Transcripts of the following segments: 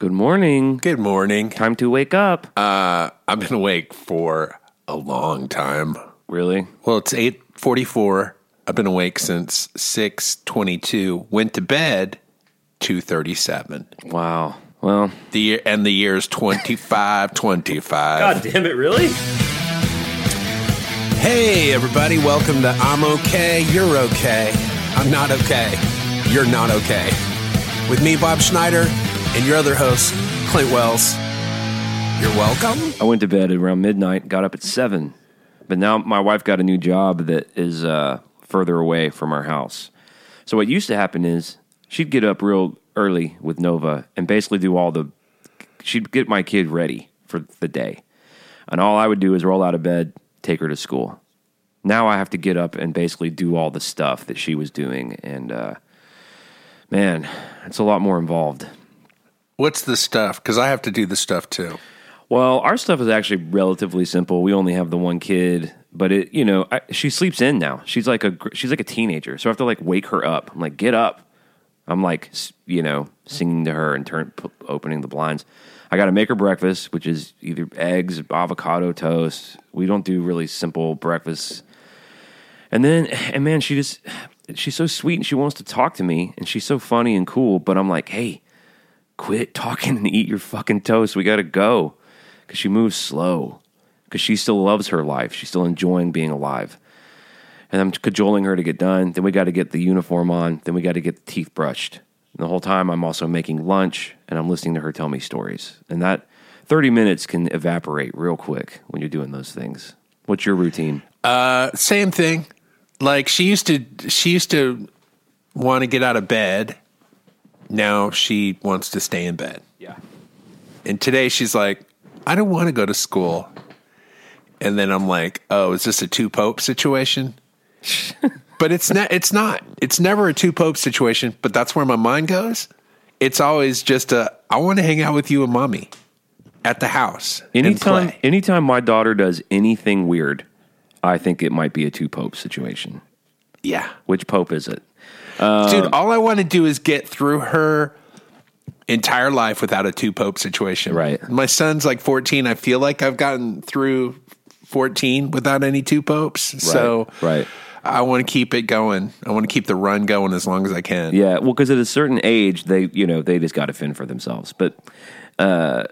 Good morning. Good morning. Time to wake up. Uh, I've been awake for a long time. Really? Well, it's eight forty-four. I've been awake since six twenty-two. Went to bed two thirty-seven. Wow. Well, The year and the year year's twenty-five twenty-five. damn it, really? Hey, everybody! Welcome to I'm okay. You're okay. I'm not okay. You're not okay. With me, Bob Schneider, and your other host, Clint Wells. You're welcome. I went to bed around midnight, got up at 7. But now my wife got a new job that is uh, further away from our house. So what used to happen is she'd get up real early with Nova and basically do all the she'd get my kid ready for the day. And all I would do is roll out of bed, take her to school. Now I have to get up and basically do all the stuff that she was doing and uh, man, it's a lot more involved. What's the stuff? Because I have to do the stuff too. Well, our stuff is actually relatively simple. We only have the one kid, but it, you know, I, she sleeps in now. She's like a she's like a teenager, so I have to like wake her up. I'm like, get up. I'm like, you know, singing to her and turn p- opening the blinds. I got to make her breakfast, which is either eggs, avocado toast. We don't do really simple breakfasts. And then, and man, she just she's so sweet and she wants to talk to me and she's so funny and cool. But I'm like, hey, quit talking and eat your fucking toast. We got to go. Because she moves slow. Because she still loves her life. She's still enjoying being alive. And I'm cajoling her to get done. Then we got to get the uniform on. Then we got to get the teeth brushed. And the whole time I'm also making lunch and I'm listening to her tell me stories. And that 30 minutes can evaporate real quick when you're doing those things. What's your routine? Uh, same thing. Like she used to, she used to want to get out of bed. Now she wants to stay in bed. Yeah. And today she's like, I don't want to go to school. And then I'm like, oh, is this a two pope situation? but it's not. It's not. It's never a two pope situation. But that's where my mind goes. It's always just a. I want to hang out with you and mommy at the house. Anytime, anytime my daughter does anything weird, I think it might be a two pope situation. yeah, Which pope is it? Dude. All I want to do is get through her entire life without a two pope situation. Right. My son's like 14. I feel like I've gotten through 14 without any two popes. So right. I want to keep it going. I want to keep the run going as long as I can. Yeah, well, because at a certain age, they you know they just got to fend for themselves. But uh,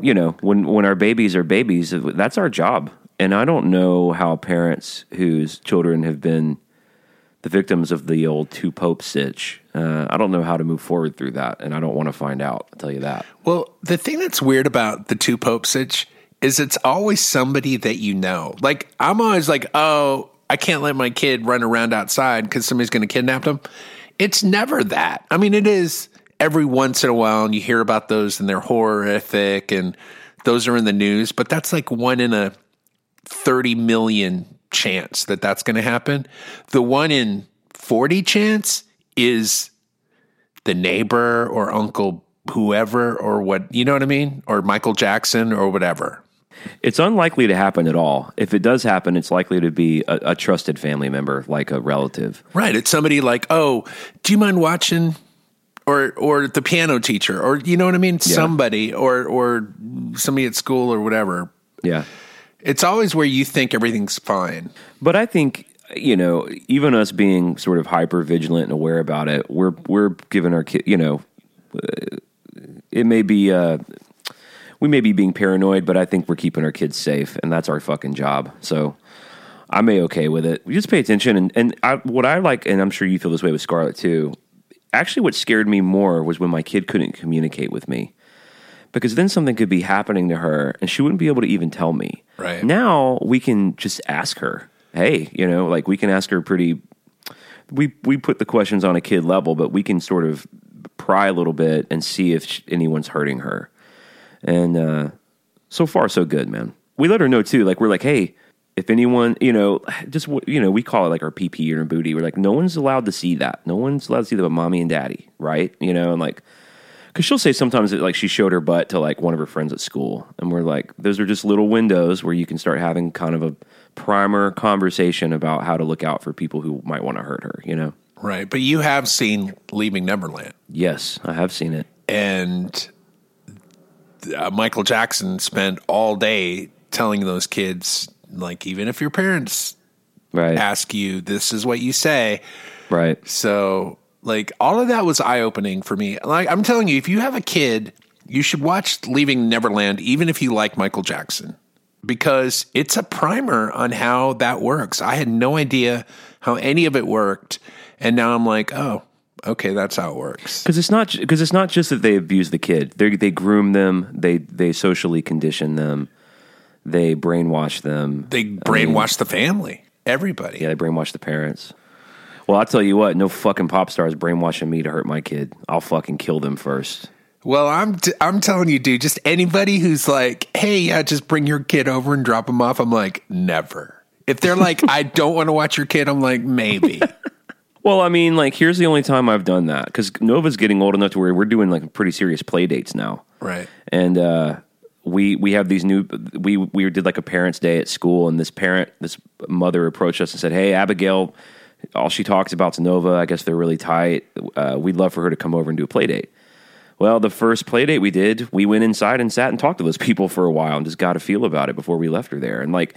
you know, when when our babies are babies, that's our job. And I don't know how parents whose children have been the victims of the old two pope sitch. Uh, I don't know how to move forward through that, and I don't want to find out. I'll tell you that. Well, the thing that's weird about the two pope sitch is it's always somebody that you know. Like I'm always like, oh, I can't let my kid run around outside because somebody's going to kidnap them. It's never that. I mean, it is every once in a while, and you hear about those, and they're horrific, and those are in the news. But that's like one in a thirty million chance that that's going to happen. The one in forty chance is the neighbor or uncle whoever or what you know what I mean or Michael Jackson or whatever. It's unlikely to happen at all. If it does happen, it's likely to be a, a trusted family member, like a relative. Right, it's somebody like, "Oh, do you mind watching or or the piano teacher or you know what I mean, somebody or or somebody at school or whatever." Yeah. It's always where you think everything's fine. But I think you know, even us being sort of hyper vigilant and aware about it, we're we're giving our kid, you know, uh, it may be uh, we may be being paranoid, but I think we're keeping our kids safe, and that's our fucking job. So I'm a okay with it. Just pay attention, and and I, what I like, and I'm sure you feel this way with Scarlett too. Actually, what scared me more was when my kid couldn't communicate with me. Because then something could be happening to her and she wouldn't be able to even tell me. Right. Now we can just ask her, hey, you know, like we can ask her pretty we we put the questions on a kid level, but we can sort of pry a little bit and see if sh- anyone's hurting her. And uh, so far, so good, man. We let her know too. Like we're like, hey, if anyone, you know, just you know, we call it like our PP or booty. We're like, no one's allowed to see that. No one's allowed to see that but mommy and daddy, right? You know, and like, because she'll say sometimes that like she showed her butt to like one of her friends at school, and we're like, those are just little windows where you can start having kind of a primer conversation about how to look out for people who might want to hurt her. You know? Right. But you have seen Leaving Neverland. Yes, I have seen it. And uh, Michael Jackson spent all day telling those kids, like, even if your parents Right. ask you, this is what you say. Right. So, like, all of that was eye opening for me. Like, I'm telling you, if you have a kid, you should watch Leaving Neverland, even if you like Michael Jackson, because it's a primer on how that works. I had no idea how any of it worked. And now I'm like, oh, okay, that's how it works. Because it's not because it's not just that they abuse the kid. They they groom them. They they socially condition them. They brainwash them. They brainwash the family, everybody. Yeah, they brainwash the parents. Well, I'll tell you what. No fucking pop stars brainwashing me to hurt my kid. I'll fucking kill them first. Well, I'm t- I'm telling you, dude. Just anybody who's like, "Hey, yeah, just bring your kid over and drop him off." I'm like, never. If they're like, "I don't want to watch your kid," I'm like, maybe. Well, I mean, like here's the only time I've done that because Nova's getting old enough to where we're doing like pretty serious play dates now. right. and uh, we we have these new we we did like a parents day at school and this parent this mother approached us and said hey abigail all she talks about is nova i guess they're really tight. Uh, we'd love for her to come over and do a play date. Well the first play date we did we went inside and sat and talked to those people for a while and just got a feel about it before we left her there. And like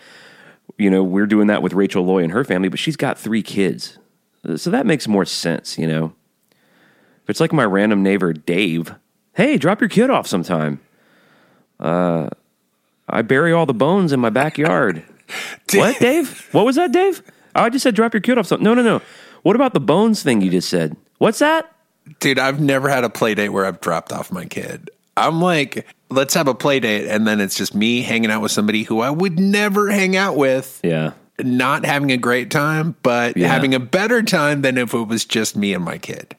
you know we're doing that with rachel loy and her family but she's got three kids. So that makes more sense you know? If it's like my random neighbor dave hey drop your kid off sometime. Uh, I bury all the bones in my backyard. what, Dave? What was that, Dave? Oh, I just said drop your kid off. Something. No, no, no. What about the bones thing you just said? What's that? Dude, I've never had a play date where I've dropped off my kid. I'm like, let's have a play date, and then it's just me hanging out with somebody who I would never hang out with. Yeah. Not having a great time, but Yeah. having a better time than if it was just me and my kid.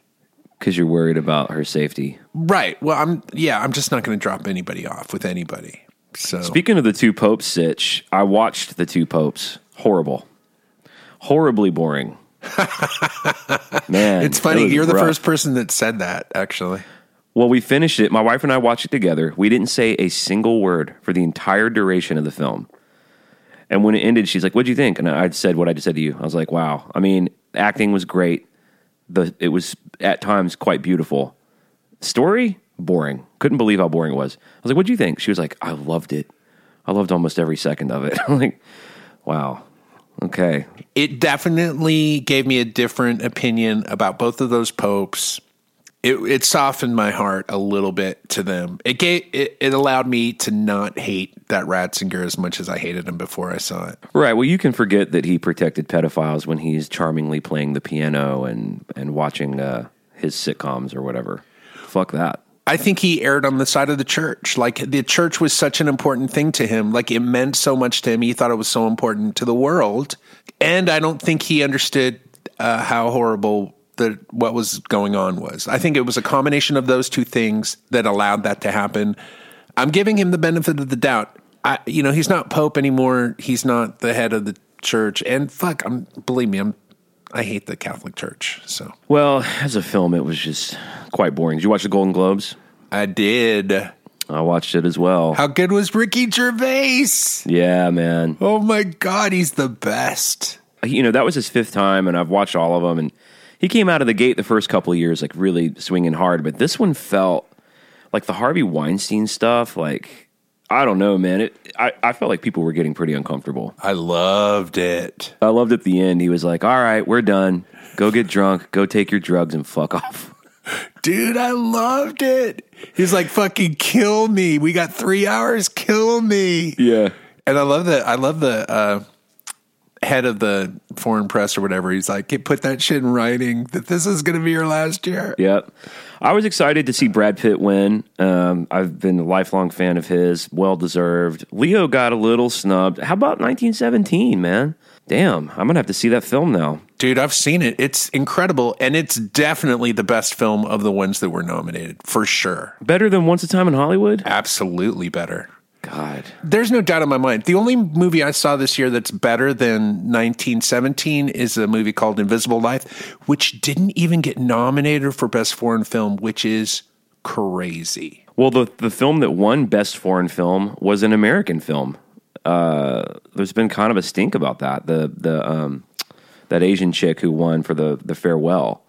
Because you're worried about her safety. Right. Well, I'm yeah, I'm just not going to drop anybody off with anybody. So Speaking of the two popes sitch, I watched the two popes. Horrible. Horribly boring. Man. it's funny. You're the rough. first person that said that. Actually, Well, we finished it. My wife and I watched it together. We didn't say a single word for the entire duration of the film. And when it ended, she's like, "What'd you think?" And I said what I just said to you. I was like, "Wow." I mean, acting was great. The it was at times quite beautiful. Story boring. Couldn't believe how boring it was. I was like, "What'd you think?" She was like, "I loved it. I loved almost every second of it." I'm like, "Wow." Okay. it definitely gave me a different opinion about both of those popes. It, it softened my heart a little bit to them. It gave it, it allowed me to not hate that Ratzinger as much as I hated him before I saw it. Right. Well, you can forget that he protected pedophiles when he's charmingly playing the piano and and watching uh, his sitcoms or whatever. Fuck that. I think he erred on the side of the church. Like the church was such an important thing to him. Like it meant so much to him. He thought it was so important to the world. And I don't think he understood uh, how horrible the what was going on was. I think it was a combination of those two things that allowed that to happen. I'm giving him the benefit of the doubt. I, you know, he's not pope anymore. He's not the head of the church. And fuck, I'm believe me, I'm I hate the Catholic Church. So Well, as a film, it was just quite boring. Did you watch the Golden Globes? I did. I watched it as well. How good was Ricky Gervais? yeah, man. Oh my God, he's the best. You know that was his fifth time, and I've watched all of them. And he came out of the gate the first couple of years like really swinging hard, but this one felt like the Harvey Weinstein stuff. Like I don't know, man. It I, I felt like people were getting pretty uncomfortable. I loved it. I loved at the end. He was like, "All right, we're done. Go get drunk. Go take your drugs and fuck off." Dude, I loved it. He's like, fucking kill me. We got three hours, kill me. Yeah. And I love that. I love the uh, head of the foreign press or whatever. He's like, "Hey, put that shit in writing that this is going to be your last year. Yep. I was excited to see Brad Pitt win. Um, I've been a lifelong fan of his. Well deserved. Leo got a little snubbed. How about 1917, man? Damn, I'm gonna have to see that film now. Dude, I've seen it. It's incredible. And it's definitely the best film of the ones that were nominated, for sure. Better than Once a Time in Hollywood. Absolutely better. God. There's no doubt in my mind. The only movie I saw this year that's better than 1917 is a movie called Invisible Life, which didn't even get nominated for Best Foreign Film, which is crazy. Well, the the film that won Best Foreign Film was an American film. Uh, there's been kind of a stink about that. The the um, that Asian chick who won for the the farewell.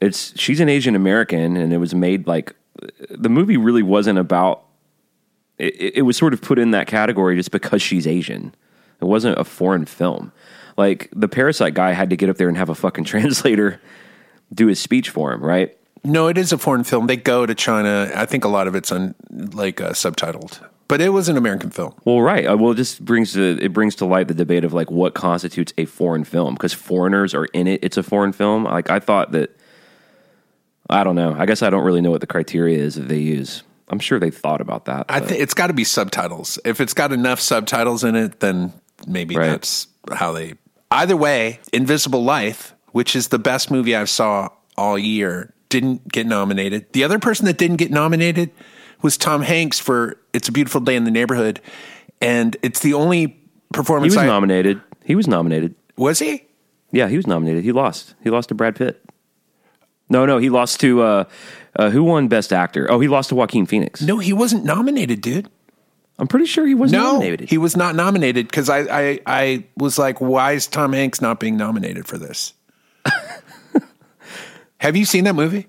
It's she's an Asian American, and it was made like the movie really wasn't about it, it was sort of put in that category just because she's Asian. It wasn't a foreign film. Like the Parasite guy had to get up there and have a fucking translator do his speech for him, right? No, it is a foreign film. They go to China. I think a lot of it's on like uh, subtitled, but it was an American film. Well, right. Uh, Well, it just brings to it brings to light the debate of like what constitutes a foreign film because foreigners are in it. It's a foreign film. Like I thought that. I don't know. I guess I don't really know what the criteria is that they use. I'm sure they thought about that. I think it's got to be subtitles. If it's got enough subtitles in it, then maybe Right. that's how they. Either way, Invisible Life, which is the best movie I've saw all year, didn't get nominated. The other person that didn't get nominated was Tom Hanks for "It's a Beautiful Day in the Neighborhood," and it's the only performance he was I nominated. He was nominated. was he. Yeah, he was nominated. He lost. He lost to Brad Pitt. No, no, he lost to uh, uh, who won Best Actor? Oh, he lost to Joaquin Phoenix. No, he wasn't nominated, dude. I'm pretty sure he was No, nominated. he was not nominated because I, I I was like, why is Tom Hanks not being nominated for this? Have you seen that movie?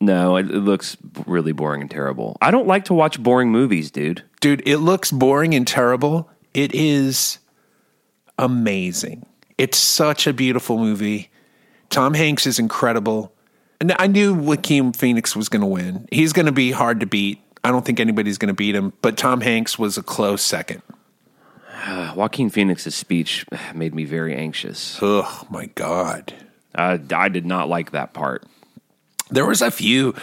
no, it, it looks really boring and terrible. I don't like to watch boring movies, dude. Dude, it looks boring and terrible. It is amazing. It's such a beautiful movie. Tom Hanks is incredible. And I knew Joaquin Phoenix was going to win. He's going to be hard to beat. I don't think anybody's going to beat him, but Tom Hanks was a close second. Uh, Joaquin Phoenix's speech made me very anxious. Oh my God. I, I did not like that part. There was a few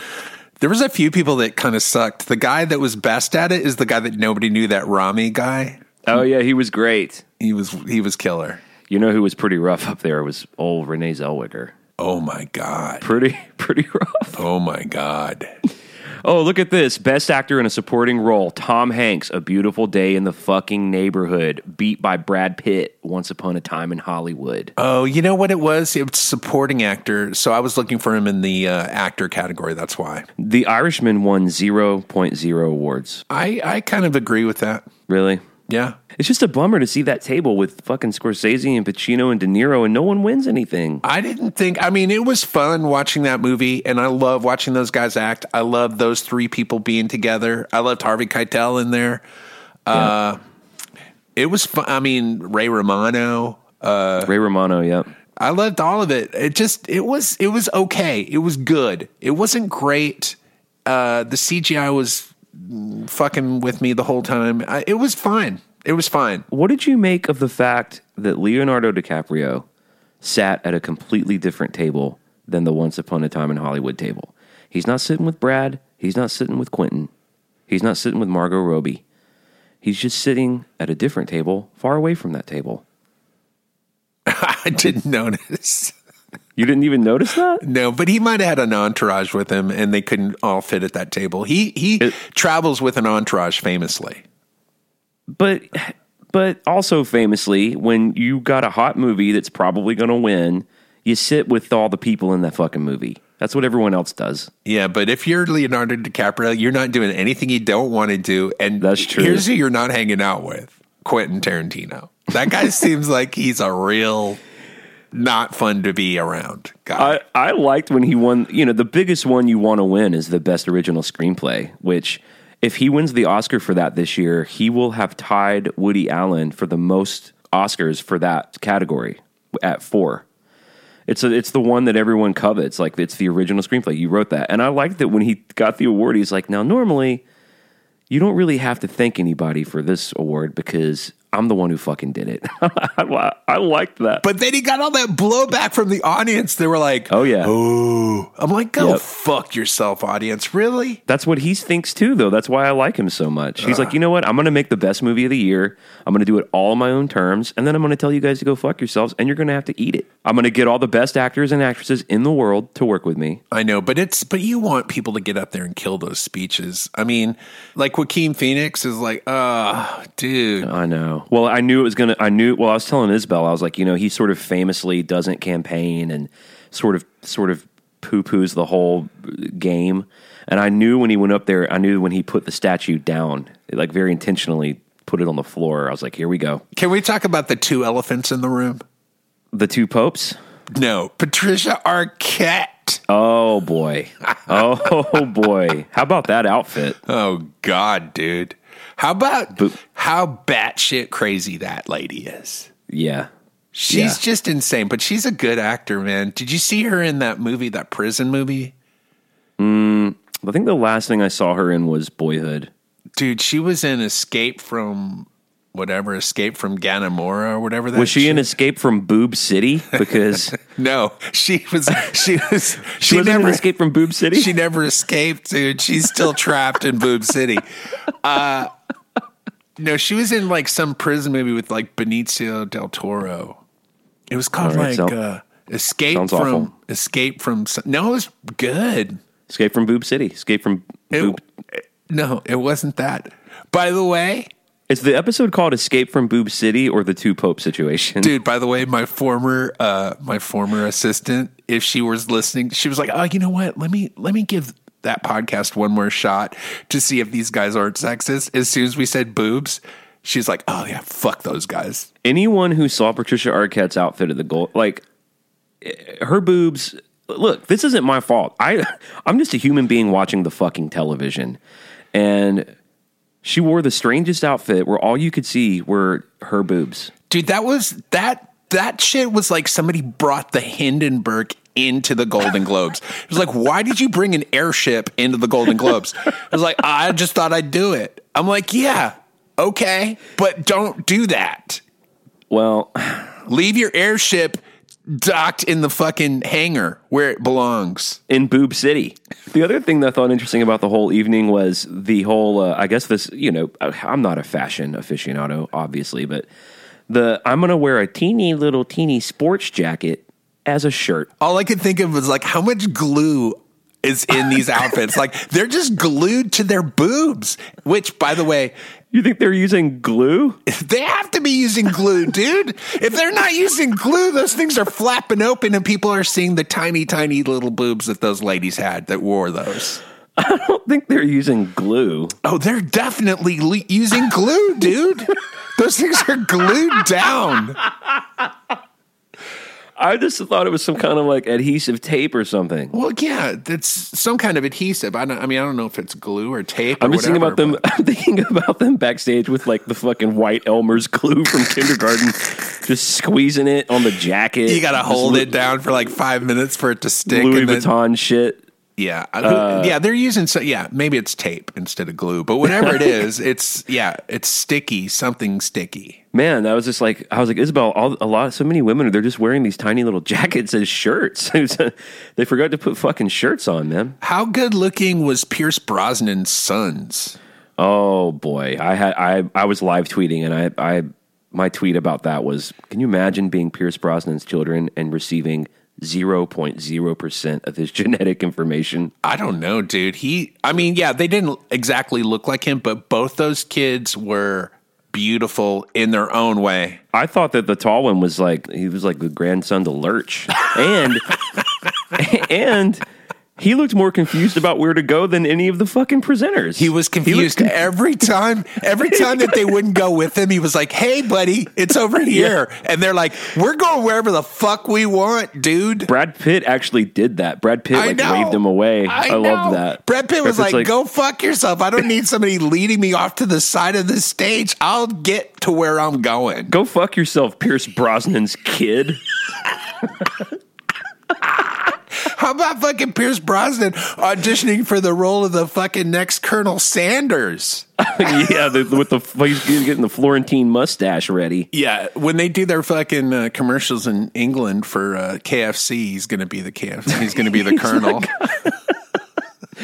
there was a few people that kind of sucked. The guy that was best at it is the guy that nobody knew that Rami guy. Oh yeah, he was great. He was he was killer. You know who was pretty rough up there was old Renee Zellweger. Oh my god. Pretty pretty rough. Oh my god. Oh, look at this. Best actor in a supporting role. Tom Hanks, A Beautiful Day in the Fucking Neighborhood, beat by Brad Pitt, Once Upon a Time in Hollywood. Oh, you know what it was? It was supporting actor. So I was looking for him in the uh, actor category. That's why. The Irishman won 0.0 awards. I I kind of agree with that. Really? Yeah. It's just a bummer to see that table with fucking Scorsese and Pacino and De Niro and no one wins anything. I didn't think. I mean, it was fun watching that movie, and I love watching those guys act. I love those three people being together. I loved Harvey Keitel in there. Uh, it was fun. I mean, Ray Romano. uh, Ray Romano, yep. I loved all of it. It just it was it was okay. It was good. It wasn't great. Uh, the CGI was fucking with me the whole time. I, it was fine. It was fine. What did you make of the fact that Leonardo DiCaprio sat at a completely different table than the Once Upon a Time in Hollywood table? He's not sitting with Brad. He's not sitting with Quentin. He's not sitting with Margot Robbie. He's just sitting at a different table, far away from that table. I didn't notice. You didn't even notice that? No, but he might have had an entourage with him, and they couldn't all fit at that table. He he It- travels with an entourage famously. But but also famously, when you got a hot movie that's probably going to win, you sit with all the people in that fucking movie. That's what everyone else does. Yeah, but if you're Leonardo DiCaprio, you're not doing anything you don't want to do. And That's true. Here's who you're not hanging out with: Quentin Tarantino. That guy seems like he's a real not fun to be around guy. I, I liked when he won. You know, the biggest one you want to win is the best original screenplay, which, if he wins the Oscar for that this year, he will have tied Woody Allen for the most Oscars for that category at four. It's a, it's the one that everyone covets. Like it's the original screenplay. You wrote that, and I liked that when he got the award. He's like, now normally, you don't really have to thank anybody for this award because I'm the one who fucking did it. I, I liked that. but then he got all that blowback from the audience. They were like, Oh, yeah. oh." I'm like, go Yep. fuck yourself, audience. Really? That's what he thinks too, though. That's why I like him so much. He's like, you know what? I'm going to make the best movie of the year. I'm going to do it all on my own terms, and then I'm going to tell you guys to go fuck yourselves, and you're going to have to eat it. I'm going to get all the best actors and actresses in the world to work with me. I know, but it's but you want people to get up there and kill those speeches. I mean, like Joaquin Phoenix is like, ah, dude. I know. Well, I knew it was going to. I knew. Well, I was telling Isabel, I was like, you know, he sort of famously doesn't campaign and sort of, sort of poo poos the whole game. And I knew when he went up there, I knew when he put the statue down, like very intentionally put it on the floor. I was like, here we go. Can we talk about the two elephants in the room? The two popes. No, Patricia Arquette. Oh boy. Oh boy. How about that outfit? Oh God, dude. How about how batshit crazy that lady is? Yeah. She's Yeah. just insane, but she's a good actor, man. Did you see her in that movie, that prison movie? Mm, I think the last thing I saw her in was Boyhood. Dude, she was in Escape from whatever, Escape from Dannemora or whatever that Was Was she shit- in Escape from Boob City? Because No, she was she was she, she never escaped from Boob City. she never escaped, dude. She's still trapped in Boob City. Uh no, she was in like some prison movie with like Benicio del Toro. It was called All right, like so- uh Escape from awful. Escape from No, it was good. Escape from Boob City. Escape from It- Boob. no, it wasn't that. By the way, Is the episode called Escape from Boob City or the Two Pope situation? dude by the way my former uh my former assistant if she was listening she was like oh you know what let me let me give that podcast one more shot to see if these guys aren't sexist as soon as we said boobs she's like oh yeah fuck those guys Anyone who saw Patricia Arquette's outfit at the goal, like her boobs. Look, this isn't my fault. I I'm just a human being watching the fucking television, and she wore the strangest outfit where all you could see were her boobs. dude that was that that shit was like somebody brought the hindenburg into the golden globes. It was like why did you bring an airship into the golden globes? It was like i just thought i'd do it. I'm like yeah okay but don't do that. Well, Leave your airship docked in the fucking hangar where it belongs. in Boob City. The other thing that I thought interesting about the whole evening was the whole. Uh, I guess this. You know, I'm not a fashion aficionado, obviously, but the I'm going to wear a teeny little teeny sports jacket as a shirt. All I could think of was like how much glue is in these outfits. like they're just glued to their boobs, which by the way, You think they're using glue? they have to be using glue, dude. If they're not using glue, those things are flapping open and people are seeing the tiny, tiny little boobs that those ladies had that wore those. I don't think they're using glue. Oh, they're definitely le- using glue, dude. Those things are glued down. I just thought it was some kind of like adhesive tape or something. Well, yeah, it's some kind of adhesive. I, don't, I mean, I don't know if it's glue or tape. I'm or just thinking about whatever, them. I'm thinking about them backstage with like the fucking white Elmer's glue from kindergarten, just squeezing it on the jacket. You got to hold it down for like five minutes for it to stick. Louis and then- Vuitton shit. Yeah, Uh, yeah, they're using. So, yeah, maybe it's tape instead of glue, but whatever it is, it's yeah, it's sticky, something sticky. Man, that was just like I was like Isabel. All, a lot, so many women they're just wearing these tiny little jackets as shirts. they forgot to put fucking shirts on, man. How good looking was Pierce Brosnan's sons? Oh boy, I had I I was live tweeting and I I my tweet about that was: Can you imagine being Pierce Brosnan's children and receiving zero point zero percent of his genetic information? I don't know, dude. He, I mean, yeah, they didn't exactly look like him, but both those kids were beautiful in their own way. I thought that the tall one was like he was like the grandson to Lurch, and and he looked more confused about where to go than any of the fucking presenters. He was looked confused conf- every time. Every time that they wouldn't go with him, he was like, "Hey, buddy, it's over here," and they're like, "We're going wherever the fuck we want, dude." Brad Pitt actually did that. Brad Pitt like waved him away. I, know. love that. Brad Pitt was Pitt's like, "Go fuck yourself. I don't need somebody leading me off to the side of the stage. I'll get to where I'm going." Go fuck yourself, Pierce Brosnan's kid. How about fucking Pierce Brosnan auditioning for the role of the fucking next Colonel Sanders? yeah, the, with the he's getting the Florentine mustache ready. Yeah, when they do their fucking uh, commercials in England for uh, KFC, he's going to be the KFC. He's going to be the Colonel.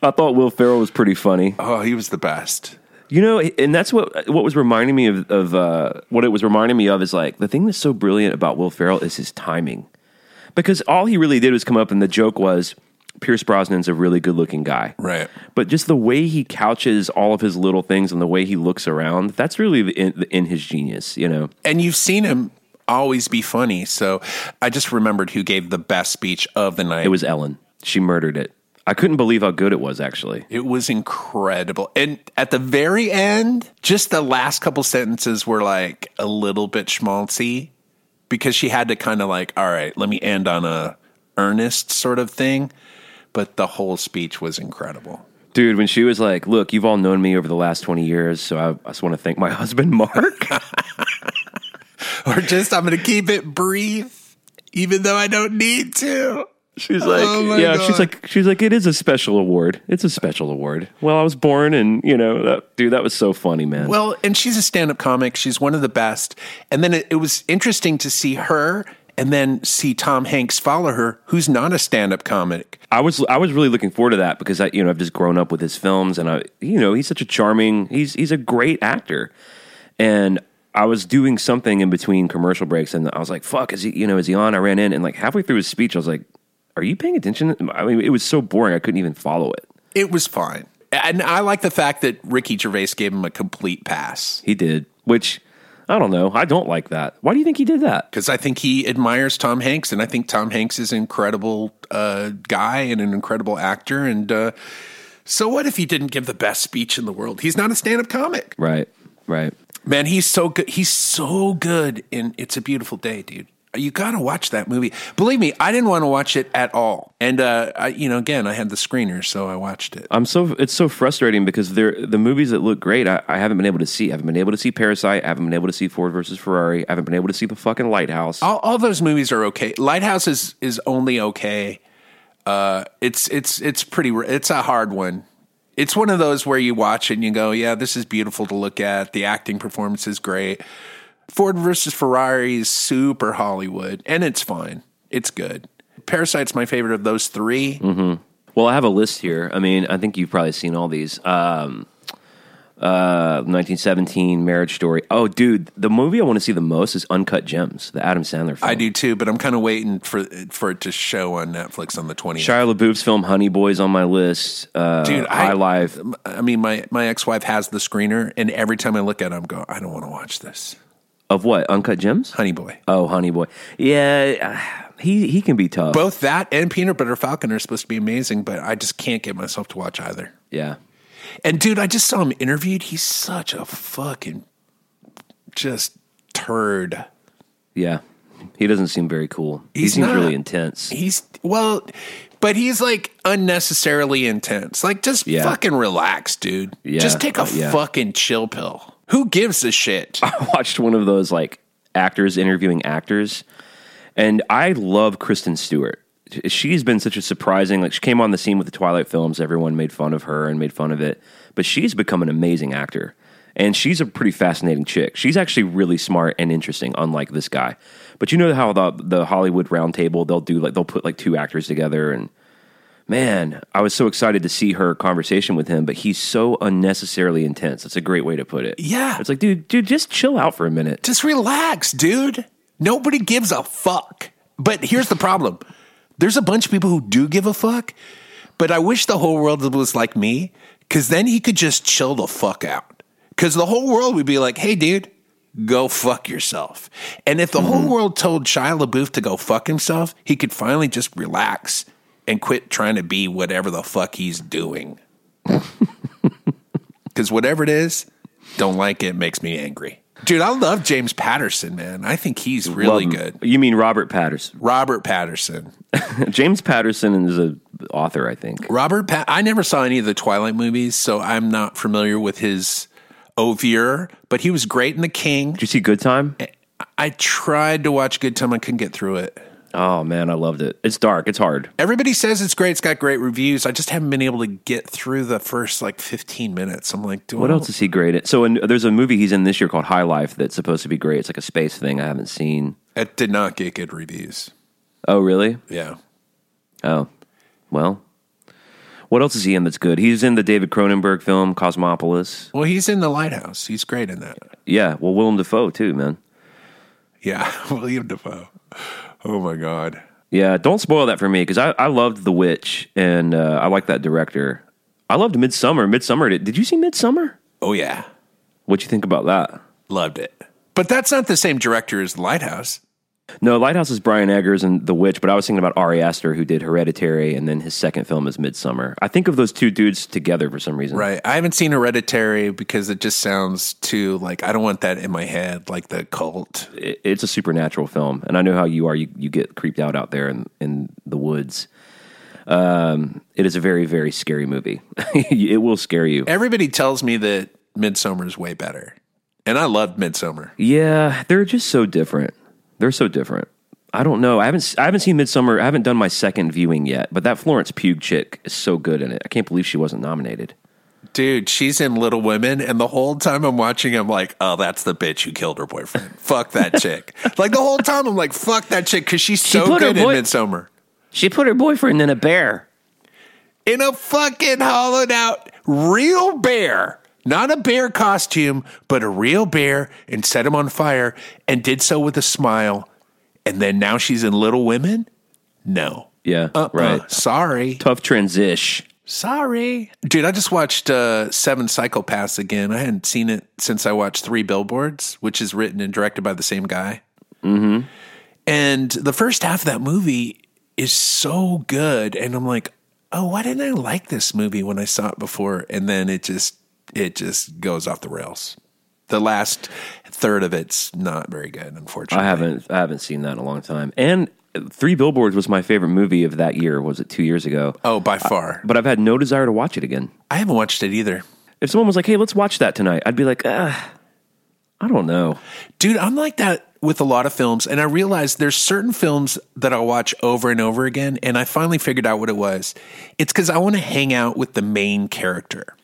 I thought Will Ferrell was pretty funny. oh, he was the best. You know, and that's what what was reminding me of, of uh, what it was reminding me of is like the thing that's so brilliant about Will Ferrell is his timing, because all he really did was come up and the joke was Pierce Brosnan's a really good looking guy, Right. But just the way he couches all of his little things and the way he looks around, that's really in, in his genius, you know. And you've seen him always be funny. So I just remembered who gave the best speech of the night. It was Ellen. She murdered it. I couldn't believe how good it was, actually. It was incredible. And at the very end, just the last couple sentences were like a little bit schmaltzy because she had to kind of like, all right, let me end on a earnest sort of thing, but the whole speech was incredible. Dude, when she was like, "Look, you've all known me over the last twenty years, so I, I just want to thank my husband, Mark." Or just, I'm going to keep it brief, even though I don't need to. She's like, Oh yeah, God. she's like, she's like, it is a special award. It's a special award. Well, I was born, and you know, that, dude, that was so funny, man. Well, and she's a stand up comic. She's one of the best. And then it, it was interesting to see her and then see Tom Hanks follow her, who's not a stand up comic. I was, I was really looking forward to that because I, you know, I've just grown up with his films, and I, you know, he's such a charming, he's, he's a great actor, and. I was doing something in between commercial breaks, and I was like, "Fuck, is he? You know, is he on?" I ran in, and like halfway through his speech, I was like, "Are you paying attention?" I mean, it was so boring, I couldn't even follow it. It was fine. And I like the fact that Ricky Gervais gave him a complete pass He did, which I don't know. I don't like that. Why do you think he did that? because I think he admires Tom Hanks. And I think Tom Hanks is an incredible uh, guy and an incredible actor. And uh, so, what if he didn't give the best speech in the world? He's not a stand up comic. Right, right. Man, he's so good. He's so good in It's a Beautiful Day, dude. You got to watch that movie. Believe me, I didn't want to watch it at all. And, uh, I, you know, again, I had the screener, so I watched it. I'm so it's so frustrating because they're the movies that look great. I, I haven't been able to see. I haven't been able to see Parasite. I haven't been able to see Ford versus Ferrari. I haven't been able to see the fucking Lighthouse. All, all those movies are okay. Lighthouse is, is only okay. Uh, it's, it's, it's pretty, it's a hard one. It's one of those where you watch and you go, yeah, this is beautiful to look at. The acting performance is great. Ford versus Ferrari is super Hollywood, and it's fine. It's good. Parasite's my favorite of those 3 Well, I have a list here. I mean, I think you've probably seen all these. Um, uh, 1917 Marriage Story. Oh, dude, the movie I want to see the most is Uncut Gems, the Adam Sandler film. I do too, but I'm kind of waiting for for it to show on Netflix on the 20th. Shia LaBeouf's film Honey Boys on my list. Uh, Dude, High I, Life. I mean, my, my ex wife has the screener, and every time I look at it, I'm going, I don't want to watch this. Of what? Uncut Gems? Honey Boy. Oh, Honey Boy. Yeah, uh, he he can be tough. Both that and Peanut Butter Falcon are supposed to be amazing, but I just can't get myself to watch either. Yeah. And dude, I just saw him interviewed. He's such a fucking just turd. Yeah. He doesn't seem very cool. he seems not. really intense. He's well, but he's like unnecessarily intense. Like, just Yeah. fucking relax, dude. Yeah, just take a uh, yeah. fucking chill pill. Who gives a shit? I watched one of those like actors interviewing actors, and I love Kristen Stewart. She's been such a surprising like she came on the scene with the Twilight films. Everyone made fun of her and made fun of it, but she's become an amazing actor. And she's a pretty fascinating chick. She's actually really smart and interesting, unlike this guy. But you know how the the Hollywood roundtable they'll do like they'll put like two actors together and man, I was so excited to see her conversation with him, but he's so unnecessarily intense. That's a great way to put it. Yeah. It's like, dude, dude, just chill out for a minute. just relax, dude. Nobody gives a fuck. But here's the problem there's a bunch of people who do give a fuck, but I wish the whole world was like me, because then he could just chill the fuck out. Because the whole world would be like, hey, dude, go fuck yourself. And if the whole mm-hmm. world told Shia LaBeouf to go fuck himself, he could finally just relax and quit trying to be whatever the fuck he's doing. Because whatever it is, don't like it, makes me angry. Dude, I love James Patterson, man. I think he's really good. You mean Robert Patterson? Robert Patterson. James Patterson is a author, I think. Robert Pat I never saw any of the Twilight movies, so I'm not familiar with his oeuvre, but he was great in The King. Did you see Good Time? I tried to watch Good Time, I couldn't get through it. Oh man, I loved it. It's dark. It's hard. Everybody says it's great, it's got great reviews. I just haven't been able to get through the first like 15 minutes. I'm like, do What else is he great at? So in, there's a movie he's in this year called High Life that's supposed to be great. It's like a space thing I haven't seen. It did not get good reviews. Oh really? Yeah. Oh, well. What else is he in that's good? He's in the David Cronenberg film Cosmopolis. Well, he's in The Lighthouse. He's great in that. Yeah, well, Willem Dafoe too, man. Yeah, William Defoe. Oh my God. Yeah, don't spoil that for me because I, I loved The Witch and uh, I like that director. I loved Midsommar. Midsommar. Did, did you see Midsommar? Oh yeah, What'd you think about that? loved it. But that's not the same director as Lighthouse. No, Lighthouse is Brian Eggers and The Witch, but I was thinking about Ari Aster, who did Hereditary, and then his second film is Midsommar. I think of those two dudes together for some reason. Right. I haven't seen Hereditary because it just sounds too like I don't want that in my head, like the cult. It- It's a supernatural film, and I know how you are. You, you get creeped out out there in, in the woods. Um, it is a very, very scary movie. it will scare you. Everybody tells me that Midsommar is way better, and I love Midsommar. Yeah, they're just so different. They're so different. I don't know. I haven't I haven't seen Midsommar. I haven't done my second viewing yet. But that Florence Pugh chick is so good in it. I can't believe she wasn't nominated. Dude, she's in Little Women, and the whole time I'm watching, I'm like, oh, that's the bitch who killed her boyfriend. fuck that chick. Like the whole time, I'm like, fuck that chick because she's so her good in boy- Midsommar. She put her boyfriend in a bear. In a fucking hollowed out real bear. Not a bear costume, but a real bear, and set him on fire, and did so with a smile. And then now she's in Little Women? No. Yeah, Uh-uh. right. Sorry. Tough transition. Sorry. Dude, I just watched uh, Seven Psychopaths again. I hadn't seen it since I watched Three Billboards, which is written and directed by the same guy. Mm-hmm. And the first half of that movie is so good. And I'm like, oh, why didn't I like this movie when I saw it before? And then it just it just goes off the rails. The last third of it's not very good, unfortunately. I haven't I haven't seen that in a long time. And Three Billboards was my favorite movie of that year. Was it two years ago? Oh, by far. But I've had no desire to watch it again. I haven't watched it either. If someone was like, "Hey, let's watch that tonight," I'd be like, ah, I don't know. Dude, I'm like that with a lot of films, and I realize there's certain films that I'll watch over and over again, and I finally figured out what it was. It's because I want to hang out with the main character.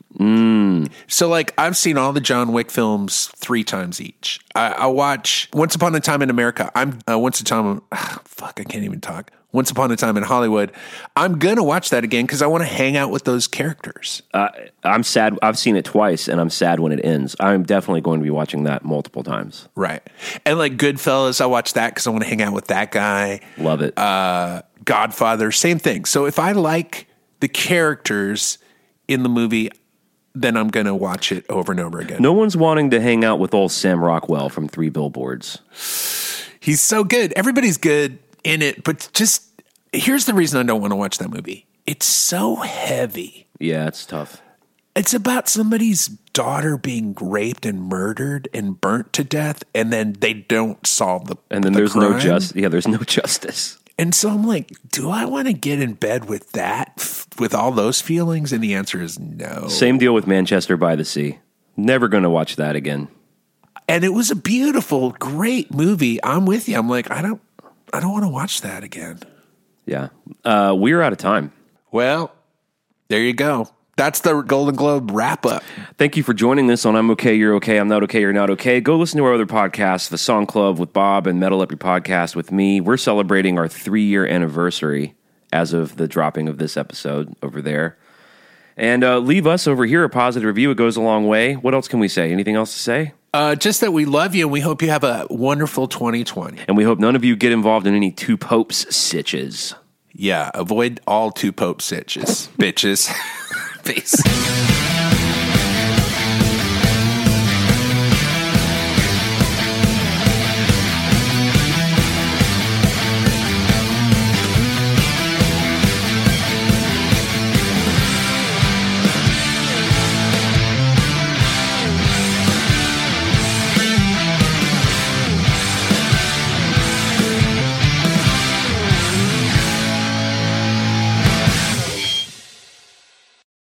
So, like, I've seen all the John Wick films three times each. I, I watch Once Upon a Time in America. I'm uh, Once a Time. fuck, I can't even talk. Once Upon a Time in Hollywood. I'm gonna watch that again because I want to hang out with those characters. Uh, I'm sad. I've seen it twice, and I'm sad when it ends. I'm definitely going to be watching that multiple times. Right. And like Goodfellas, I watch that because I want to hang out with that guy. Love it. uh, Godfather, same thing. So if I like the characters in the movie, then I'm going to watch it over and over again. no one's wanting to hang out with old Sam Rockwell from Three Billboards. He's so good. Everybody's good in it, but just here's the reason I don't want to watch that movie. It's so heavy. Yeah, it's tough. It's about somebody's daughter being raped and murdered and burnt to death, and then they don't solve the And then the there's no crime. just. Yeah, there's no justice. And so I'm like, do I want to get in bed with that, with all those feelings? And the answer is no. Same deal with Manchester by the Sea. Never going to watch that again. and it was a beautiful, great movie. I'm with you. I'm like, I don't, I don't want to watch that again. Yeah, uh, we're out of time. Well, there you go. That's the Golden Globe wrap up. Thank you for joining us on I'm Okay, You're Okay, I'm Not Okay, You're Not Okay. Go listen to our other podcasts, The Song Club with Bob and Metal Up Your Podcast with me. We're celebrating our three year anniversary as of the dropping of this episode over there. And uh, leave us over here a positive review. It goes a long way. What else can we say? Anything else to say? Uh, just that we love you and we hope you have a wonderful 2020. And we hope none of you get involved in any two popes sitches. Yeah, avoid all two pope sitches, bitches. Peace.